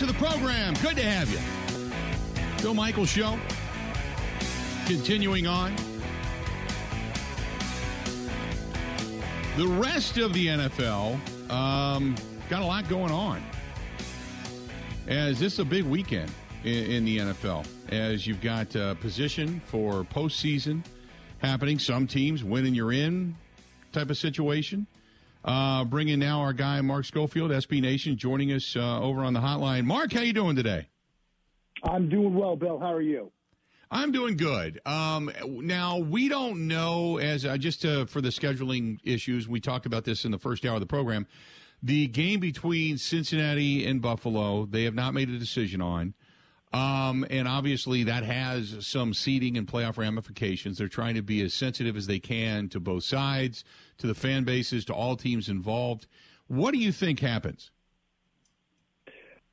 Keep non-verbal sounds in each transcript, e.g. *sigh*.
to the program. Good to have you. Bill Michaels Show. Continuing on. The rest of the NFL um, got a lot going on. As this is a big weekend in, in the NFL, as you've got uh, position for postseason happening. Some teams winning you're in type of situation. Uh, bringing now our guy Mark Schofield, SB Nation, joining us uh, over on the hotline. Mark, how you doing today? I'm doing well, Bill. How are you? I'm doing good. Um, now we don't know as uh, just uh, for the scheduling issues. We talked about this in the first hour of the program. The game between Cincinnati and Buffalo, they have not made a decision on. Um, and obviously, that has some seeding and playoff ramifications. They're trying to be as sensitive as they can to both sides, to the fan bases, to all teams involved. What do you think happens?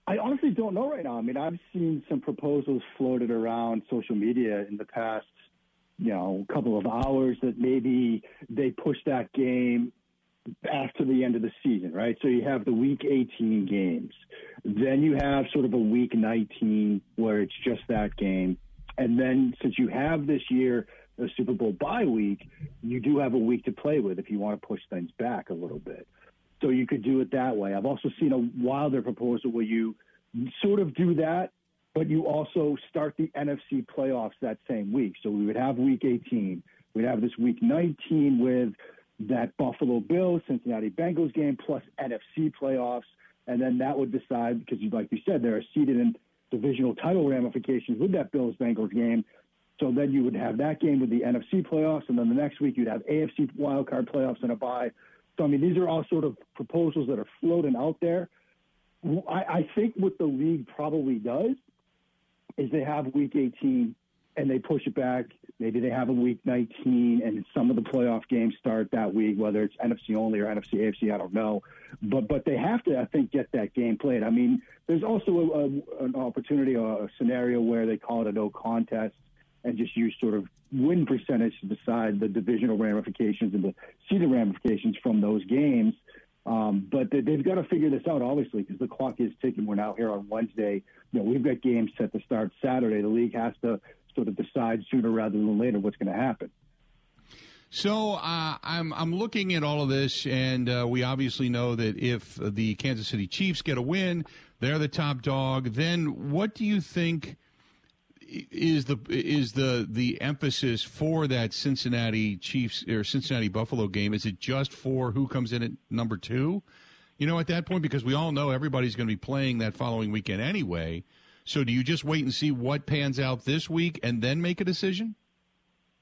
I honestly don't know right now. I mean, I've seen some proposals floated around social media in the past, you know, couple of hours that maybe they push that game after the end of the season, right? So you have the week 18 games. Then you have sort of a week 19 where it's just that game. And then since you have this year a Super Bowl bye week, you do have a week to play with if you want to push things back a little bit. So you could do it that way. I've also seen a wilder proposal where you sort of do that, but you also start the NFC playoffs that same week. So we would have week 18. We'd have this week 19 with that Buffalo Bills, Cincinnati Bengals game plus NFC playoffs. And then that would decide, because like you said, there are seeded in divisional title ramifications with that Bills Bengals game. So then you would have that game with the NFC playoffs, and then the next week you'd have AFC wildcard playoffs and a bye. So, I mean, these are all sort of proposals that are floating out there. I, I think what the league probably does is they have week 18 and they push it back. Maybe they have a week 19 and some of the playoff games start that week, whether it's NFC only or NFC AFC, I don't know. But but they have to, I think, get that game played. I mean, there's also a, a, an opportunity or a scenario where they call it a no contest and just use sort of win percentage to decide the divisional ramifications and the seeded ramifications from those games. Um, but they, have got to figure this out, obviously, because the clock is ticking. We're now here on Wednesday. You know, we've got games set to start Saturday. The league has to sort of decide sooner rather than later what's going to happen. So uh, I'm I'm looking at all of this, and uh, we obviously know that if the Kansas City Chiefs get a win, they're the top dog. Then what do you think? is the is the the emphasis for that Cincinnati Chiefs or Cincinnati Buffalo game? Is it just for who comes in at number two? You know, at that point, because we all know everybody's going to be playing that following weekend anyway. So, do you just wait and see what pans out this week and then make a decision?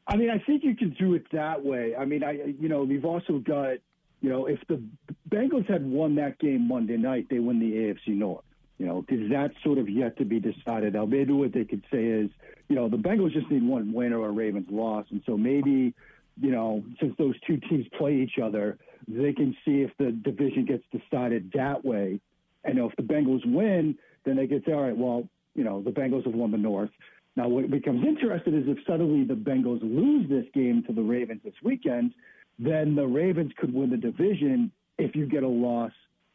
I mean, I think you can do it that way. I mean, I you know, we've also got you know, if the Bengals had won that game Monday night, they win the AFC North. You know, because that's sort of yet to be decided. Now, maybe what they could say is, you know, the Bengals just need one win or a Ravens loss, and so maybe, you know, since those two teams play each other, they can see if the division gets decided that way. And you know, if the Bengals win, then they could say, all right, well, you know, the Bengals have won the North. Now, what becomes interesting is if suddenly the Bengals lose this game to the Ravens this weekend, then the Ravens could win the division if you get a loss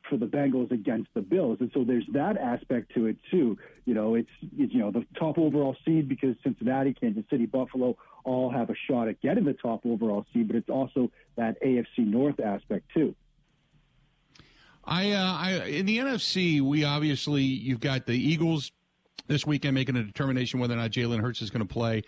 for the Bengals against the Bills. And so there's that aspect to it too. You know, it's, it's you know the top overall seed because Cincinnati, Kansas City, Buffalo all have a shot at getting the top overall seed, but it's also that AFC North aspect too. I, uh, I in the NFC, we obviously you've got the Eagles this weekend making a determination whether or not Jalen Hurts is going to play.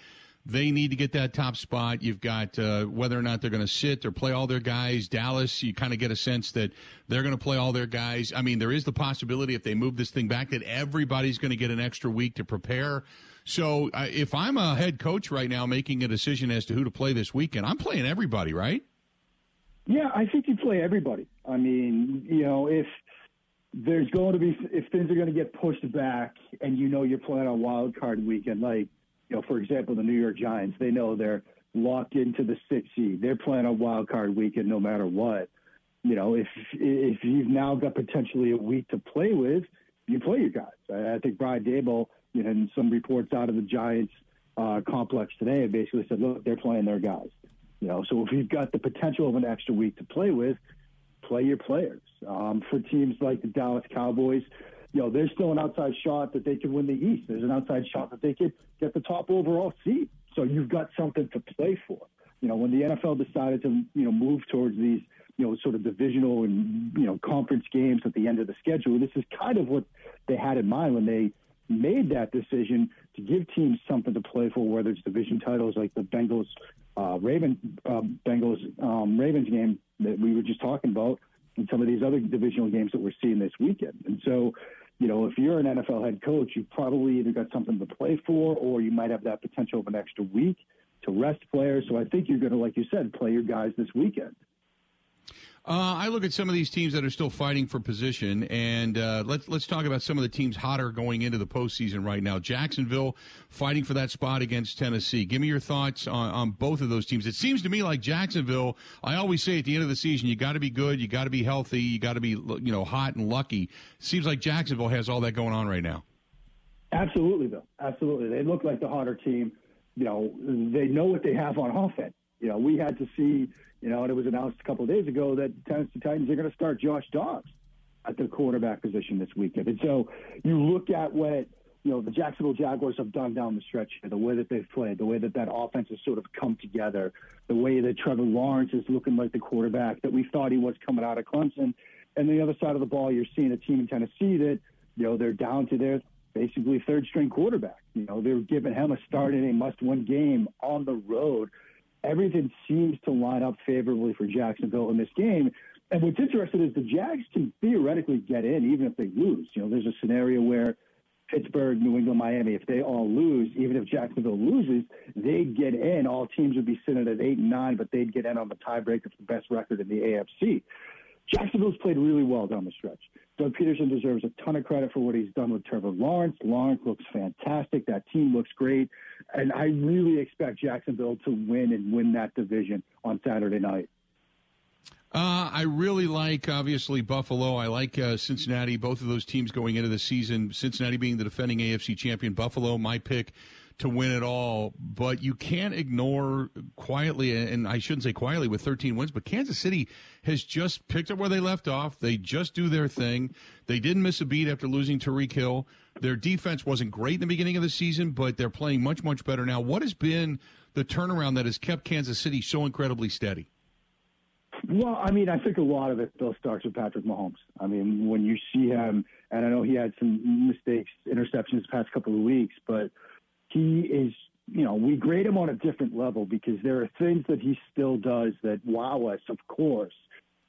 They need to get that top spot. You've got uh, whether or not they're going to sit or play all their guys. Dallas, you kind of get a sense that they're going to play all their guys. I mean, there is the possibility if they move this thing back that everybody's going to get an extra week to prepare. So uh, if I'm a head coach right now making a decision as to who to play this weekend, I'm playing everybody, right? Yeah, I think you play everybody. I mean, you know, if there's going to be if things are going to get pushed back and you know you're playing on wild card weekend, like you know, for example, the New York Giants, they know they're locked into the sixth seed. They're playing a wild card weekend no matter what. You know, if if you've now got potentially a week to play with, you play your guys. I, think Brian Daboll, you know, and some reports out of the Giants uh, complex today basically said, look, they're playing their guys. You know, so if you've got the potential of an extra week to play with, play your players. Um, for teams like the Dallas Cowboys, you know, there's still an outside shot that they could win the East. There's an outside shot that they could get the top overall seed. So you've got something to play for. You know, when the NFL decided to, you know, move towards these, you know, sort of divisional and, you know, conference games at the end of the schedule, this is kind of what they had in mind when they made that decision to give teams something to play for, whether it's division titles like the Bengals, uh, Raven, uh, Bengals, um, Ravens game that we were just talking about, and some of these other divisional games that we're seeing this weekend. And so, you know, if you're an NFL head coach, you've probably either got something to play for, or you might have that potential of an extra week to rest players. So I think you're going to, like you said, play your guys this weekend. Uh, I look at some of these teams that are still fighting for position, and uh, let's let's talk about some of the teams hotter going into the postseason right now. Jacksonville fighting for that spot against Tennessee. Give me your thoughts on, on both of those teams. It seems to me like Jacksonville. I always say at the end of the season, you got to be good, you got to be healthy, you got to be you know hot and lucky. seems like Jacksonville has all that going on right now. Absolutely, though. Absolutely, they look like the hotter team. You know, they know what they have on offense. You know, we had to see you know, and it was announced a couple of days ago that Tennessee Titans are going to start Josh Dobbs at the quarterback position this weekend. And so you look at what you know the Jacksonville Jaguars have done down the stretch here, the way that they've played, the way that that offense has sort of come together, the way that Trevor Lawrence is looking like the quarterback that we thought he was coming out of Clemson, and the other side of the ball, you're seeing a team in Tennessee that you know they're down to their basically third string quarterback. You know they're giving him a start in a must win game on the road everything seems to line up favorably for Jacksonville in this game. And what's interesting is the Jags can theoretically get in even if they lose. You know, there's a scenario where Pittsburgh, New England, Miami, if they all lose, even if Jacksonville loses, they'd get in. All teams would be sitting at eight and nine, but they'd get in on the tiebreaker for the best record in the AFC. Jacksonville's played really well down the stretch. Doug Pederson deserves a ton of credit for what he's done with Trevor Lawrence. Lawrence looks fantastic. That team looks great. And I really expect Jacksonville to win and win that division on Saturday night. Uh, I really like, obviously, Buffalo. I like uh, Cincinnati. Both of those teams going into the season. Cincinnati being the defending AFC champion. Buffalo, my pick to win it all. But you can't ignore quietly, and I shouldn't say quietly with 13 wins, but Kansas City has just picked up where they left off. They just do their thing. They didn't miss a beat after losing Tyreek Hill. Their defense wasn't great in the beginning of the season, but they're playing much, much better now. What has been the turnaround that has kept Kansas City so incredibly steady? Well, I mean, I think a lot of it still starts with Patrick Mahomes. I mean, when you see him, and I know he had some mistakes, interceptions the past couple of weeks, but he is, you know, we grade him on a different level because there are things that he still does that wow us, of course.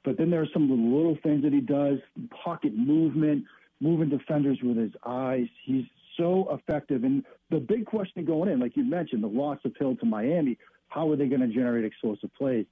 But then there are some little things that he does, pocket movement, moving defenders with his eyes. He's so effective. And the big question going in, like you mentioned, the loss of Hill to Miami, how are they going to generate explosive plays?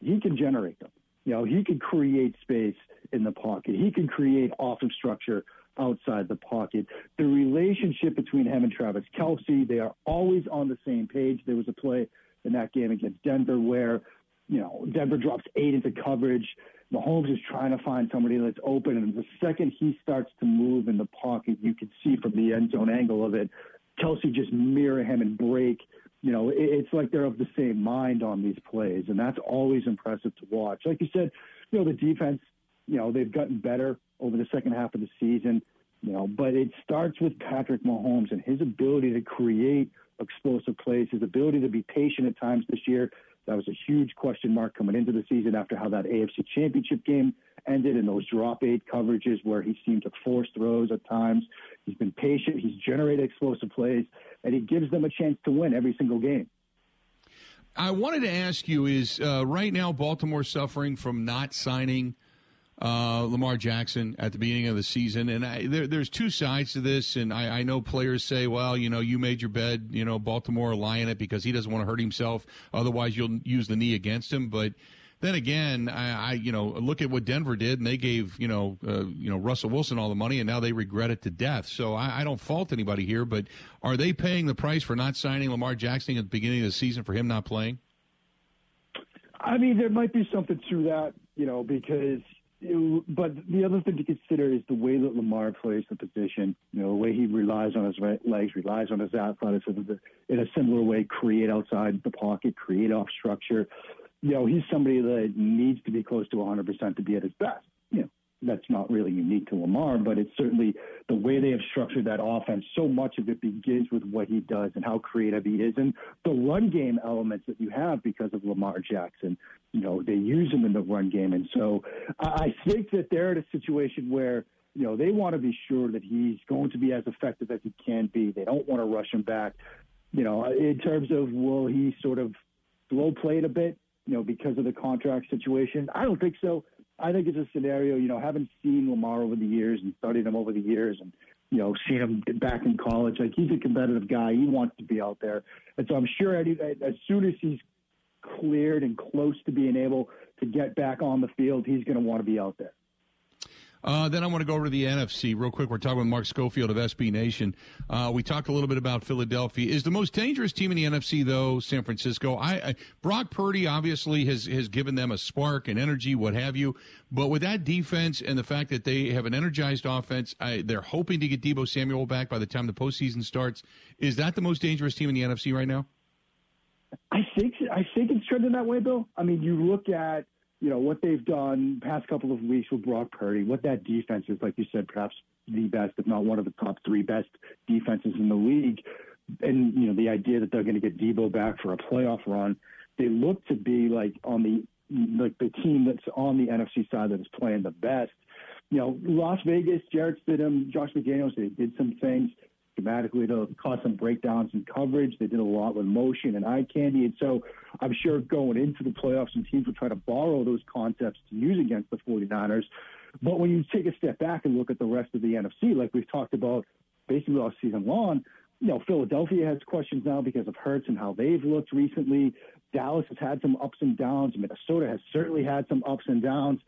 He can generate them. You know, he can create space in the pocket. He can create offensive structure outside the pocket. The relationship between him and Travis Kelce, they are always on the same page. There was a play in that game against Denver where, you know, Denver drops eight into coverage. Mahomes is trying to find somebody that's open, and the second he starts to move in the pocket, you can see from the end zone angle of it, Kelsey just mirror him and break. You know, it's like they're of the same mind on these plays, and that's always impressive to watch. Like you said, you know, the defense, you know, they've gotten better over the second half of the season, you know, but it starts with Patrick Mahomes and his ability to create explosive plays, his ability to be patient at times this year. That was a huge question mark coming into the season after how that AFC championship game ended and those drop eight coverages where he seemed to force throws at times. He's been patient. He's generated explosive plays and he gives them a chance to win every single game. I wanted to ask you is uh, right now Baltimore suffering from not signing uh, Lamar Jackson at the beginning of the season. And I, there, there's two sides to this. And I, I, know players say, well, you know, you made your bed, you know, Baltimore lying it because he doesn't want to hurt himself. Otherwise, you'll use the knee against him. But then again, I, I you know, look at what Denver did, and they gave, you know, uh, you know, Russell Wilson all the money, and now they regret it to death. So I, I don't fault anybody here, but are they paying the price for not signing Lamar Jackson at the beginning of the season for him not playing? I mean, there might be something to that, you know, because but the other thing to consider is the way that Lamar plays the position. You know, the way he relies on his legs, relies on his athleticism in a similar way, create outside the pocket, create off structure. You know, he's somebody that needs to be close to 100% to be at his best. That's not really unique to Lamar, but it's certainly the way they have structured that offense. So much of it begins with what he does and how creative he is, and the run game elements that you have because of Lamar Jackson. You know, they use him in the run game, and so I think that they're in a situation where you know they want to be sure that he's going to be as effective as he can be. They don't want to rush him back. You know, in terms of will he sort of slow played a bit, you know, because of the contract situation? I don't think so. I think it's a scenario, you know, having seen Lamar over the years and studied him over the years and, you know, seen him back in college, like he's a competitive guy. He wants to be out there. And so I'm sure as soon as he's cleared and close to being able to get back on the field, he's going to want to be out there. Uh, then I want to go over to the NFC real quick. We're talking with Mark Schofield of SB Nation. Uh, we talked a little bit about Philadelphia. Is the most dangerous team in the NFC though San Francisco? I, I Brock Purdy obviously has has given them a spark and energy, what have you. But with that defense and the fact that they have an energized offense, I, they're hoping to get Deebo Samuel back by the time the postseason starts. Is that the most dangerous team in the NFC right now? I think I think it's trending that way, Bill. I mean, you look at you know, what they've done past couple of weeks with Brock Purdy, what that defense is, like you said, perhaps the best, if not one of the top three best defenses in the league. And, you know, the idea that they're going to get Deebo back for a playoff run, they look to be like on the, like the team that's on the NFC side that is playing the best. You know, Las Vegas, Jarrett Stidham, Josh McDaniels, they did some things schematically to cause some breakdowns in coverage. They did a lot with motion and eye candy. And so I'm sure going into the playoffs, some teams will try to borrow those concepts to use against the 49ers. But when you take a step back and look at the rest of the NFC, like we've talked about basically all season long, you know, Philadelphia has questions now because of Hurts and how they've looked recently. Dallas has had some ups and downs. Minnesota has certainly had some ups and downs.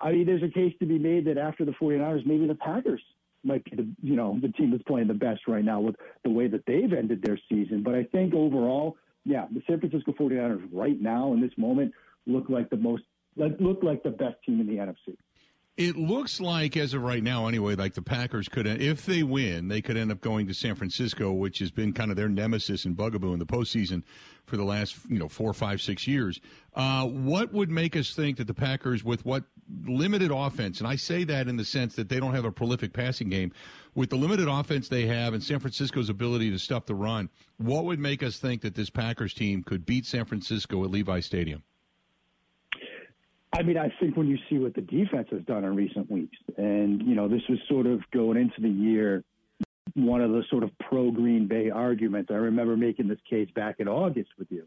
I mean, there's a case to be made that after the 49ers, maybe the Packers might be the you know the team that's playing the best right now with the way that they've ended their season. But I think overall, yeah, the San Francisco 49ers right now in this moment look like the most look like the best team in the NFC. It looks like, as of right now, anyway, like the Packers could, if they win, they could end up going to San Francisco, which has been kind of their nemesis and bugaboo in the postseason for the last, you know, four, five, six years. Uh, what would make us think that the Packers, with what limited offense, and I say that in the sense that they don't have a prolific passing game, with the limited offense they have and San Francisco's ability to stuff the run, what would make us think that this Packers team could beat San Francisco at Levi Stadium? I mean, I think when you see what the defense has done in recent weeks, and, you know, this was sort of going into the year, one of the sort of pro Green Bay arguments. I remember making this case back in August with you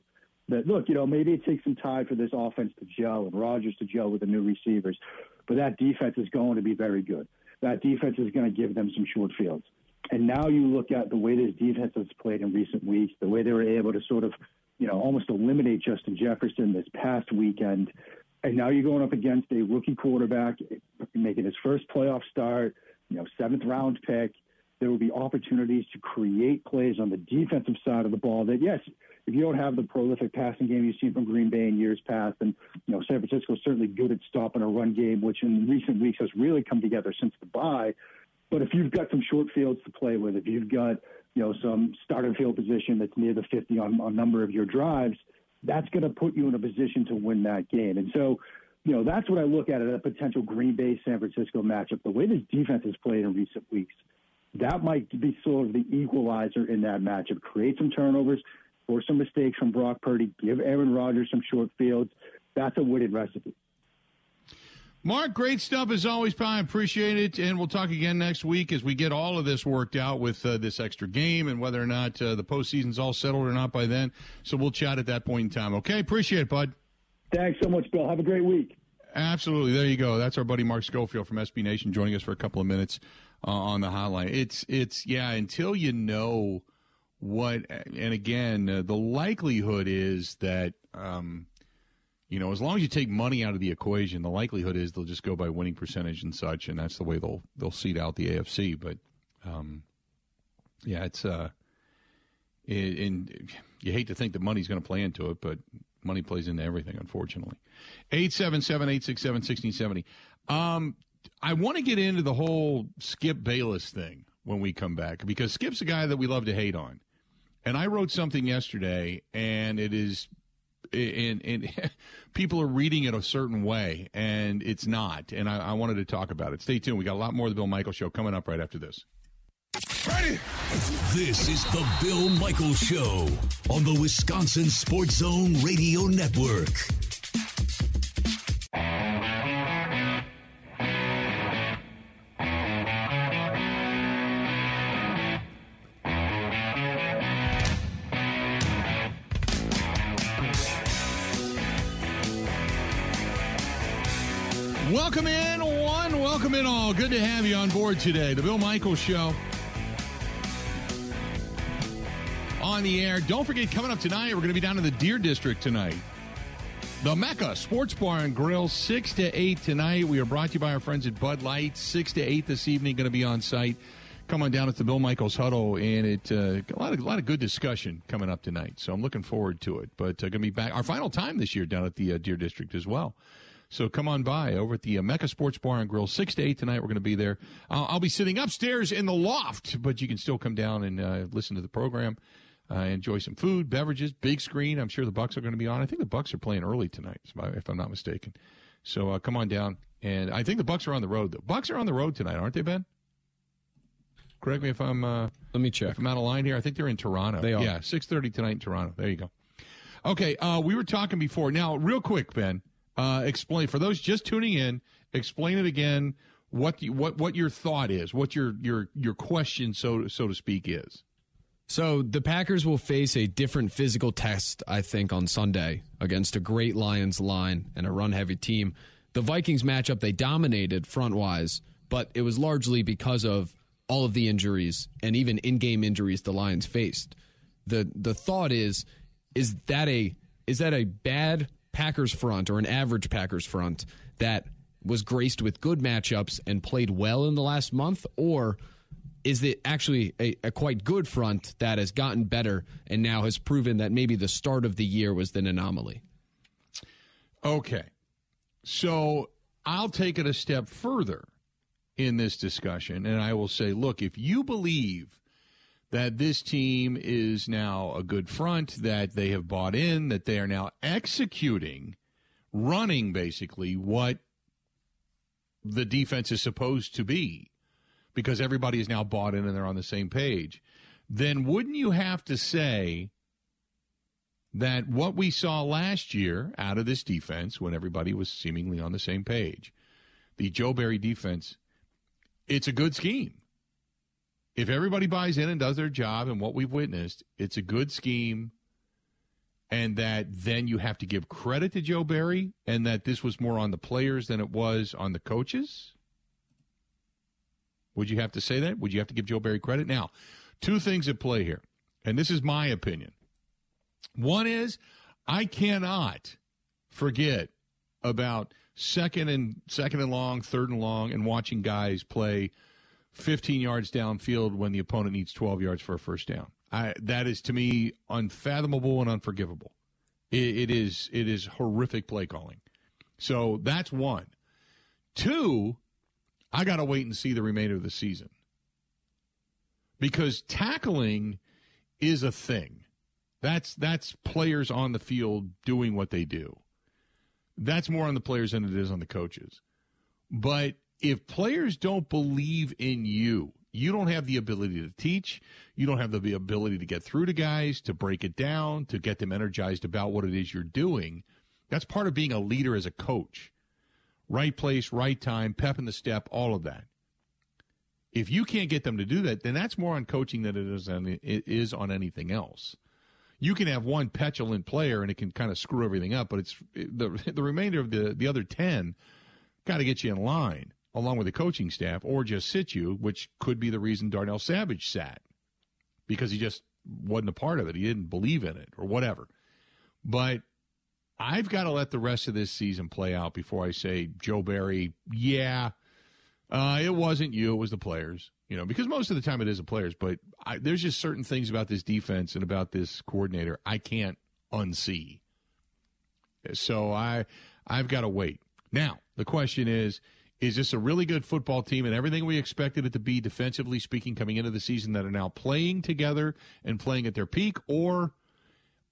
that, look, you know, maybe it takes some time for this offense to gel and Rodgers to gel with the new receivers, but that defense is going to be very good. That defense is going to give them some short fields. And now you look at the way this defense has played in recent weeks, the way they were able to sort of, you know, almost eliminate Justin Jefferson this past weekend and now you're going up against a rookie quarterback making his first playoff start, you know, seventh round pick. There will be opportunities to create plays on the defensive side of the ball that, yes, if you don't have the prolific passing game you've seen from Green Bay in years past, and, you know, San Francisco is certainly good at stopping a run game, which in recent weeks has really come together since the bye. But if you've got some short fields to play with, if you've got, you know, some starting field position that's near the 50 on a number of your drives – that's going to put you in a position to win that game. And so, you know, that's what I look at at a potential Green Bay San Francisco matchup. The way this defense has played in recent weeks, that might be sort of the equalizer in that matchup. Create some turnovers, force some mistakes from Brock Purdy, give Aaron Rodgers some short fields. That's a winning recipe. Mark, great stuff as always. I appreciate it. And we'll talk again next week as we get all of this worked out with uh, this extra game and whether or not uh, the postseason's all settled or not by then. So we'll chat at that point in time. Okay? Appreciate it, bud. Thanks so much, Bill. Have a great week. Absolutely. There you go. That's our buddy Mark Schofield from SB Nation joining us for a couple of minutes uh, on the hotline. It's, it's, yeah, until you know what, and again, uh, the likelihood is that, um, you know, as long as you take money out of the equation, the likelihood is they'll just go by winning percentage and such, and that's the way they'll they'll seed out the AFC. But um, yeah, it's uh, it, and you hate to think that money's going to play into it, but money plays into everything, unfortunately. Eight seven seven eight six seven sixteen seventy. Um, I want to get into the whole Skip Bayless thing when we come back because Skip's a guy that we love to hate on. And I wrote something yesterday, and it is and and *laughs* people are reading it a certain way, and it's not. And I, I wanted to talk about it. Stay tuned. We got a lot more of the Bill Michaels Show coming up right after this. Ready? This is the Bill Michaels Show on the Wisconsin Sports Zone Radio Network. Good to have you on board today. The Bill Michaels Show on the air. Don't forget, coming up tonight, we're going to be down in the Deer District tonight. The Mecca Sports Bar and Grill, 6 to 8 tonight. We are brought to you by our friends at Bud Light. 6 to 8 this evening, going to be on site. Come on down at the Bill Michaels Huddle, and it uh, a lot of a lot of good discussion coming up tonight. So I'm looking forward to it. But uh, going to be back our final time this year down at the uh, Deer District as well. So come on by over at the Mecca Sports Bar and Grill, 6 to 8 tonight. We're going to be there. Uh, I'll be sitting upstairs in the loft, but you can still come down and uh, listen to the program, uh, enjoy some food, beverages, big screen. I'm sure the Bucks are going to be on. I think the Bucks are playing early tonight, if I'm not mistaken. So uh, come on down. And I think the Bucks are on the road. The Bucks are on the road tonight, aren't they, Ben? Correct me if I'm. Uh, Let me check. If I'm out of line here, I think they're in Toronto. They are. Yeah, 6:30 tonight in Toronto. There you go. Okay, uh, we were talking before. Now, real quick, Ben, uh, explain for those just tuning in. Explain it again. What what what your thought is? What your your your question, so so to speak, is. So the Packers will face a different physical test, I think, on Sunday against a great Lions line and a run heavy team. The Vikings matchup, they dominated front wise, but it was largely because of all of the injuries and even in game injuries the Lions faced. The the thought is is that a is that a bad Packers front or an average Packers front that was graced with good matchups and played well in the last month, or is it actually a, a, quite good front that has gotten better and now has proven that maybe the start of the year was an anomaly? Okay. So I'll take it a step further in this discussion, and I will say, look, if you believe that this team is now a good front, that they have bought in, that they are now executing, running basically what the defense is supposed to be, because everybody is now bought in and they're on the same page, then wouldn't you have to say that what we saw last year out of this defense, when everybody was seemingly on the same page, the Joe Barry defense, it's a good scheme. If everybody buys in and does their job and what we've witnessed, it's a good scheme. And that then you have to give credit to Joe Barry and that this was more on the players than it was on the coaches. Would you have to say that? Would you have to give Joe Barry credit? Now, two things at play here, and this is my opinion. One is I cannot forget about second and second and long, third and long, and watching guys play 15 yards downfield when the opponent needs 12 yards for a first down. I, that is to me unfathomable and unforgivable. It, it is it is horrific play calling. So that's one. Two, I got to wait and see the remainder of the season because tackling is a thing. That's that's players on the field doing what they do. That's more on the players than it is on the coaches. But if players don't believe in you, you don't have the ability to teach, you don't have the ability to get through to guys, to break it down, to get them energized about what it is you're doing. That's part of being a leader as a coach. Right place, right time, pep in the step, all of that. If you can't get them to do that, then that's more on coaching than it is on, it is on anything else you can have one petulant player and it can kind of screw everything up, but it's the the remainder of the the other ten got to get you in line along with the coaching staff, or just sit you, which could be the reason Darnell Savage sat because he just wasn't a part of it. He didn't believe in it or whatever. But I've got to let the rest of this season play out before I say Joe Barry. Yeah, uh, it wasn't you; it was the players you know, because most of the time it is the players, but I, there's just certain things about this defense and about this coordinator I can't unsee. So I I've got to wait. Now, the question is is this a really good football team and everything we expected it to be defensively speaking coming into the season that are now playing together and playing at their peak or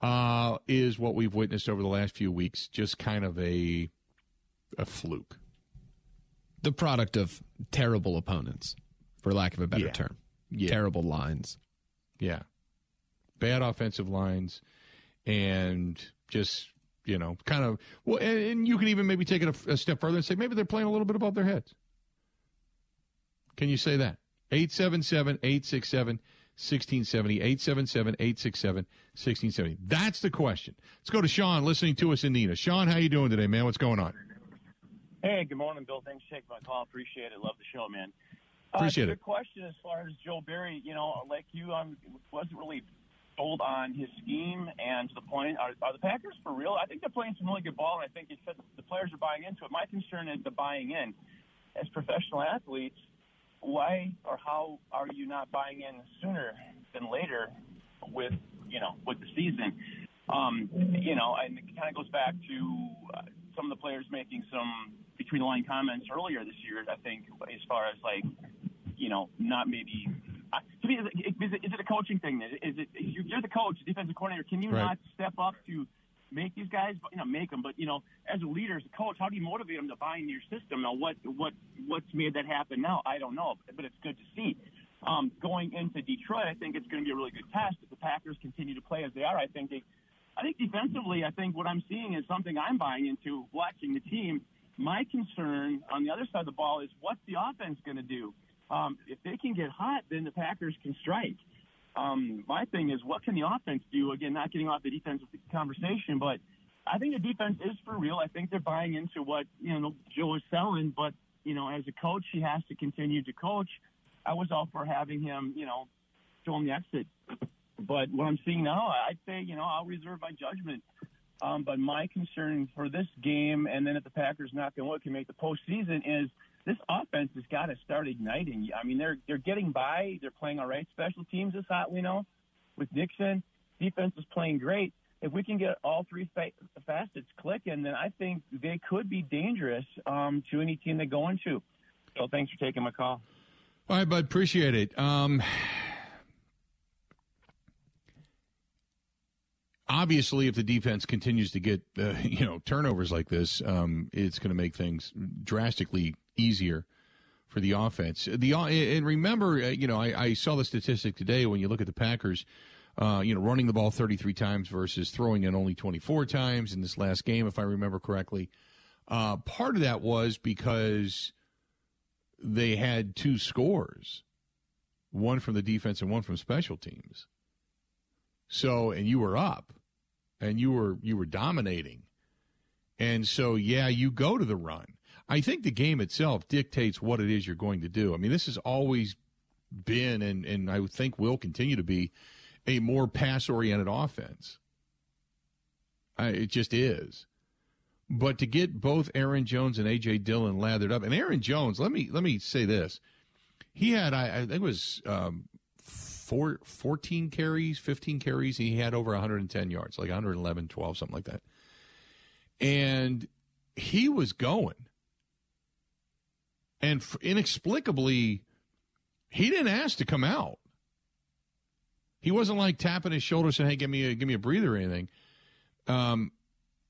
uh, is what we've witnessed over the last few weeks, just kind of a a fluke. The product of terrible opponents, for lack of a better Yeah. term. Yeah. Terrible lines. Yeah. Bad offensive lines and just, you know, kind of, well, and, and you can even maybe take it a, a step further and say maybe they're playing a little bit above their heads. Can you say that? 877 867 1670. 877 867 1670. That's the question. Let's go to Sean listening to us in Neenah. Sean, how you doing today, man? What's going on? Hey, good morning, Bill. Thanks for taking my call. Appreciate it. Love the show, man. Appreciate uh, it. Good question as far as Joe Barry. You know, like you, I wasn't really sold on his scheme, and to the point, are, are the Packers for real? I think they're playing some really good ball, and I think you said the players are buying into it. My concern is the buying in. As professional athletes, why or how are you not buying in sooner than later with you know with the season? Um, you know, and it kind of goes back to uh, some of the players making some between the line comments earlier this year. I think as far as like you know not maybe. To me, is it, is, it, is it a coaching thing? Is it you're you're the coach, defensive coordinator? Can you Right. not step up to make these guys, you know, make them? But you know, as a leader, as a coach, how do you motivate them to buy into your system? Now, what what what's made that happen now? I don't know, but it's good to see. Um, going into Detroit, I think it's going to be a really good test. If the Packers continue to play as they are, I think they, I think defensively, I think what I'm seeing is something I'm buying into watching the team. My concern on the other side of the ball is what's the offense going to do? Um, if they can get hot, then the Packers can strike. Um, my thing is, what can the offense do? Again, not getting off the defensive conversation, but I think the defense is for real. I think they're buying into what you know Joe is selling, but you know, as a coach, he has to continue to coach. I was all for having him, you know, show him the exit. But what I'm seeing now, I'd say, you know, I'll reserve my judgment. Um, but my concern for this game, and then if the Packers going to look and make the postseason, is this offense has got to start igniting. I mean, they're they're getting by. They're playing all right. Special teams is hot, we know, with Nixon. Defense is playing great. If we can get all three fa- facets clicking, then I think they could be dangerous um, to any team they go into. So thanks for taking my call. All right, bud. Appreciate it. Um, obviously, if the defense continues to get uh, *laughs* you know turnovers like this, um, it's going to make things drastically easier for the offense. The and remember, uh, you know, I, I saw the statistic today when you look at the Packers. Uh, you know, running the ball 33 times versus throwing it only 24 times in this last game, if I remember correctly. Uh, part of that was because they had two scores, one from the defense and one from special teams. So, and you were up, and you were you were dominating, and so yeah, you go to the run. I think the game itself dictates what it is you're going to do. I mean, this has always been, and and I think will continue to be, a more pass oriented offense. I, it just is. But to get both Aaron Jones and AJ Dillon lathered up, and Aaron Jones, let me let me say this, he had I, I think it was um, four, 14 carries, fifteen carries. He had over 110 yards, like 111, 12, something like that, and he was going, and inexplicably, he didn't ask to come out. He wasn't like tapping his shoulder saying, "Hey, give me a give me a breather" or anything. Um,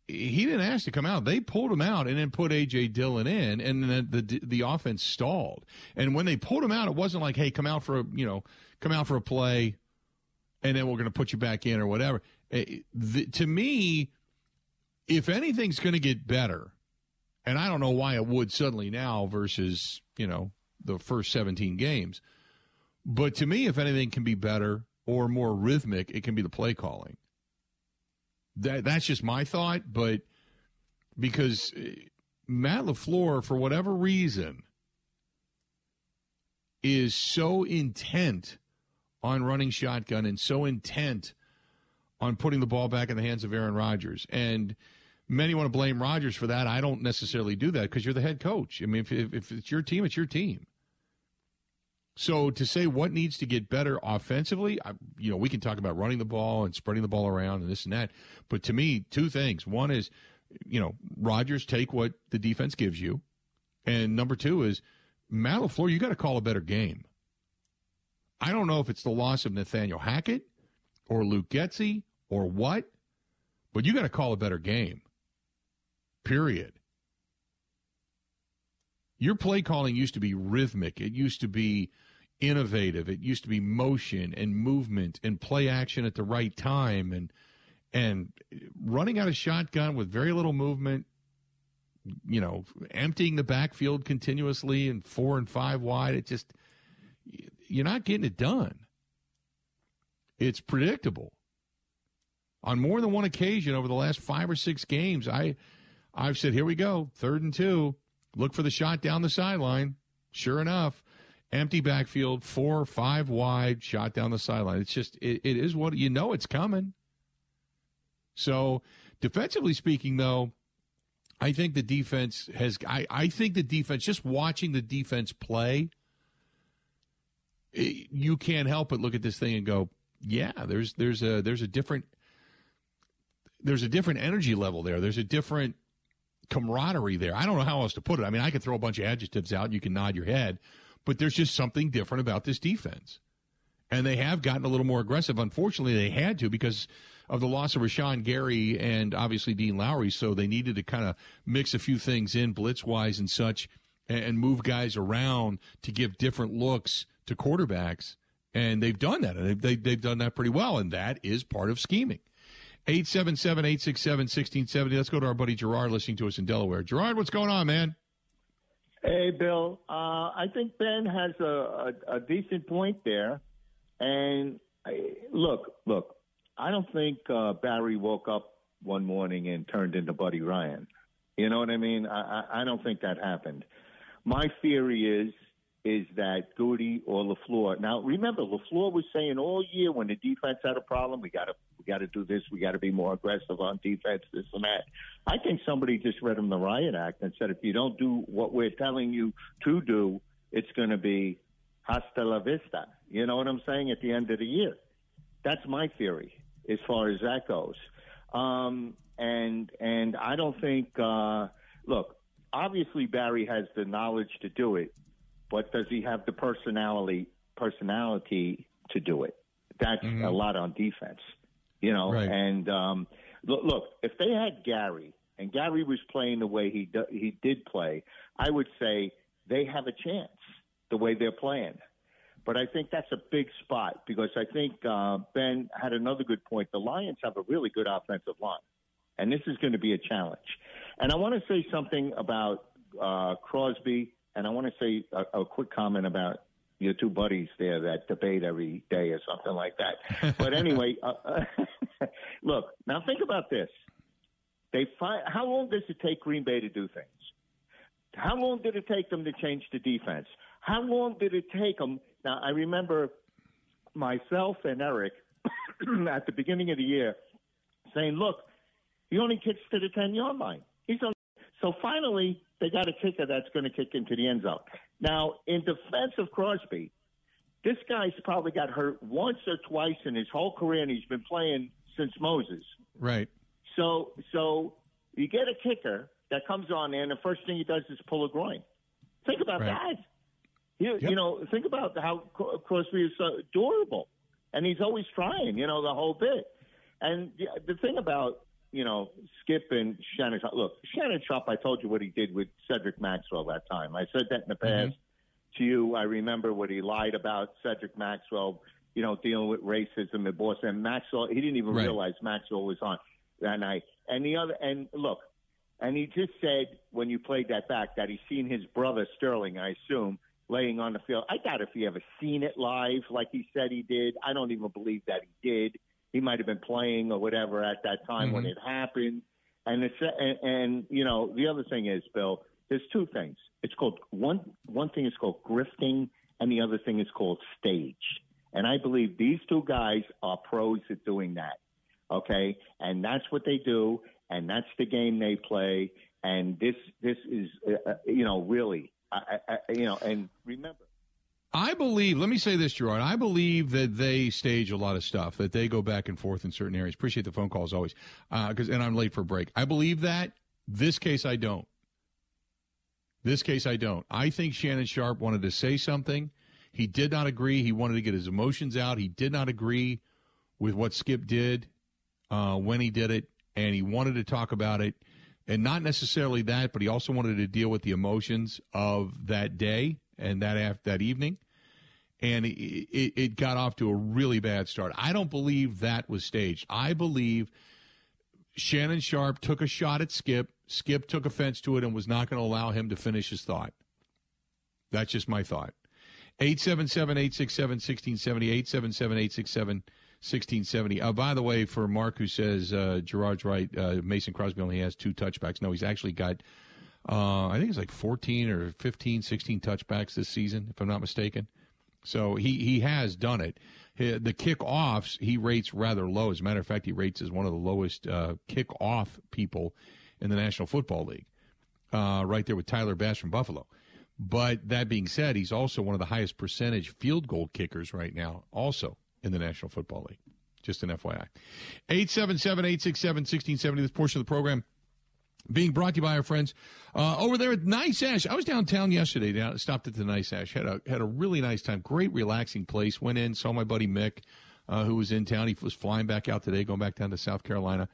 he didn't ask to come out. They pulled him out and then put AJ Dillon in, and then the, the the offense stalled. And when they pulled him out, it wasn't like, "Hey, come out for a you know, come out for a play, and then we're going to put you back in or whatever." Eh, the, to me, if anything's going to get better, and I don't know why it would suddenly now versus you know the first seventeen games, but to me, if anything can be better or more rhythmic, it can be the play calling that that's just my thought, but because uh, Matt LaFleur, for whatever reason, is so intent on running shotgun and so intent on putting the ball back in the hands of Aaron Rodgers. And many want to blame Rodgers for that. I don't necessarily do that because you're the head coach. I mean, if, if, it's your team, it's your team. So to say what needs to get better offensively, I, you know, we can talk about running the ball and spreading the ball around and this and that. But to me, two things. One is, you know, Rodgers take what the defense gives you, and number two is Matt LaFleur. You got to call a better game. I don't know if it's the loss of Nathaniel Hackett or Luke Getsy or what, but you got to call a better game. Period. Your play calling used to be rhythmic. It used to be innovative. It used to be motion and movement and play action at the right time and and running out of shotgun with very little movement, you know, emptying the backfield continuously and four and five wide. It just you're not getting it done. It's predictable. On more than one occasion over the last five or six games, I I've said, here we go, third and two. Look for the shot down the sideline. Sure enough, empty backfield, four, five wide, shot down the sideline. It's just, it, it is what you know it's coming. So, defensively speaking, though, I think the defense has, I, I think the defense, just watching the defense play, you can't help but look at this thing and go, yeah, there's, there's a, there's a different, there's a different energy level there. There's a different camaraderie there. I don't know how else to put it. I mean, I could throw a bunch of adjectives out you can nod your head, but there's just something different about this defense. And they have gotten a little more aggressive. Unfortunately, they had to because of the loss of Rashan Gary and obviously Dean Lowry. So they needed to kind of mix a few things in blitz wise and such and move guys around to give different looks to quarterbacks. And they've done that. And they've, they've done that pretty well. And that is part of scheming. 877 867 1670. Let's go to our buddy Gerard listening to us in Delaware. Gerard, what's going on, man? Hey, Bill. Uh, I think Ben has a, a, a decent point there. And I, look, look, I don't think uh, Barry woke up one morning and turned into Buddy Ryan. You know what I mean? I, I, I don't think that happened. My theory is is that Gutey or LaFleur. Now, remember, LaFleur was saying all year when the defense had a problem, we got to we got to do this, we got to be more aggressive on defense, this and that. I think somebody just read him the riot act and said, if you don't do what we're telling you to do, it's going to be hasta la vista. You know what I'm saying? At the end of the year, that's my theory as far as that goes. Um, and and I don't think. Uh, look, obviously Barry has the knowledge to do it but does he have the personality personality to do it? That's mm-hmm. a lot on defense, you know. Right. And um, look, look, if they had Gary and Gary was playing the way he do, he did play, I would say they have a chance the way they're playing. But I think that's a big spot because I think uh, Ben had another good point. The Lions have a really good offensive line, and this is going to be a challenge. And I want to say something about uh, Crosby and I want to say a, a quick comment about your two buddies there that debate every day or something like that. *laughs* But anyway, uh, uh, *laughs* look now. Think about this. They find how long does it take Green Bay to do things? How long did it take them to change the defense? How long did it take them? Now I remember myself and Eric *coughs* at the beginning of the year saying, "Look, he only kicks to the ten yard line. He's on." So finally, they got a kicker that's going to kick into the end zone. Now, in defense of Crosby, this guy's probably got hurt once or twice in his whole career, and he's been playing since Moses. Right. So, so you get a kicker that comes on and the first thing he does is pull a groin. Think about right. that. You, yep. you know, think about how Crosby is so durable, and he's always trying. You know, the whole bit. And the, the thing about you know, Skip and Shannon. Look, Shannon Sharpe, I told you what he did with Cedric Maxwell that time. I said that in the past mm-hmm. to you. I remember what he lied about Cedric Maxwell, you know, dealing with racism and Boston. And Maxwell, he didn't even right. realize Maxwell was on that night. And the other, and look, and he just said when you played that back that he's seen his brother Sterling, I assume, laying on the field. I doubt if he ever seen it live like he said he did. I don't even believe that he did he might have been playing or whatever at that time mm-hmm. when it happened. And it's and, and you know the other thing is, Bill, there's two things. It's called one one thing is called grifting, and the other thing is called stage. And I believe these two guys are pros at doing that. Okay, and that's what they do, and that's the game they play. And this this is uh, uh you know really, I, I, you know, and remember I believe, let me say this, Gerard. I believe that they stage a lot of stuff, that they go back and forth in certain areas. Appreciate the phone calls always, because uh, and I'm late for a break. I believe that. This case, I don't. This case, I don't. I think Shannon Sharpe wanted to say something. He did not agree. He wanted to get his emotions out. He did not agree with what Skip did uh, when he did it, and he wanted to talk about it, and not necessarily that, but he also wanted to deal with the emotions of that day and that after that evening. And it, it, it got off to a really bad start. I don't believe that was staged. I believe Shannon Sharpe took a shot at Skip. Skip took offense to it and was not going to allow him to finish his thought. That's just my thought. 877 867 1670. 877 867 1670. Uh, by the way, for Mark, who says uh, Gerard's right, uh, Mason Crosby only has two touchbacks. No, he's actually got, uh, I think it's like 14 or 15, 16 touchbacks this season, if I'm not mistaken. So he, he has done it. He, the kickoffs, he rates rather low. As a matter of fact, he rates as one of the lowest uh, kickoff people in the National Football League, uh, right there with Tyler Bass from Buffalo. But that being said, he's also one of the highest percentage field goal kickers right now, also in the National Football League. Just an FYI. 877 867 1670, this portion of the program being brought to you by our friends uh, over there at Nice Ash. I was downtown yesterday. Down, stopped at the Nice Ash. Had a had a really nice time. Great relaxing place. Went in, saw my buddy Mick, uh, who was in town. He was flying back out today, going back down to South Carolina,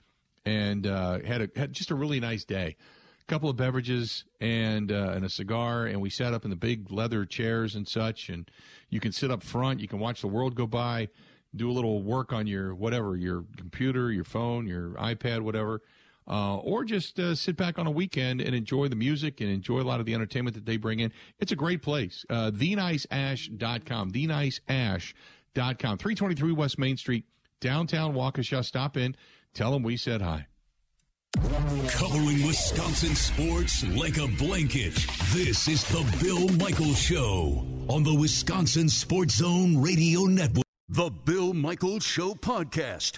and uh, had a had just a really nice day. A couple of beverages and uh, and a cigar, and we sat up in the big leather chairs and such. And you can sit up front. You can watch the world go by. Do a little work on your whatever, your computer, your phone, your iPad, whatever uh, or just uh, sit back on a weekend and enjoy the music and enjoy a lot of the entertainment that they bring in. It's a great place. Uh, TheNiceAsh.com. TheNiceAsh.com. 323 West Main Street, downtown Waukesha. Stop in. Tell them we said hi. Covering Wisconsin sports like a blanket. This is the Bill Michaels Show on the Wisconsin Sports Zone Radio Network. The Bill Michaels Show podcast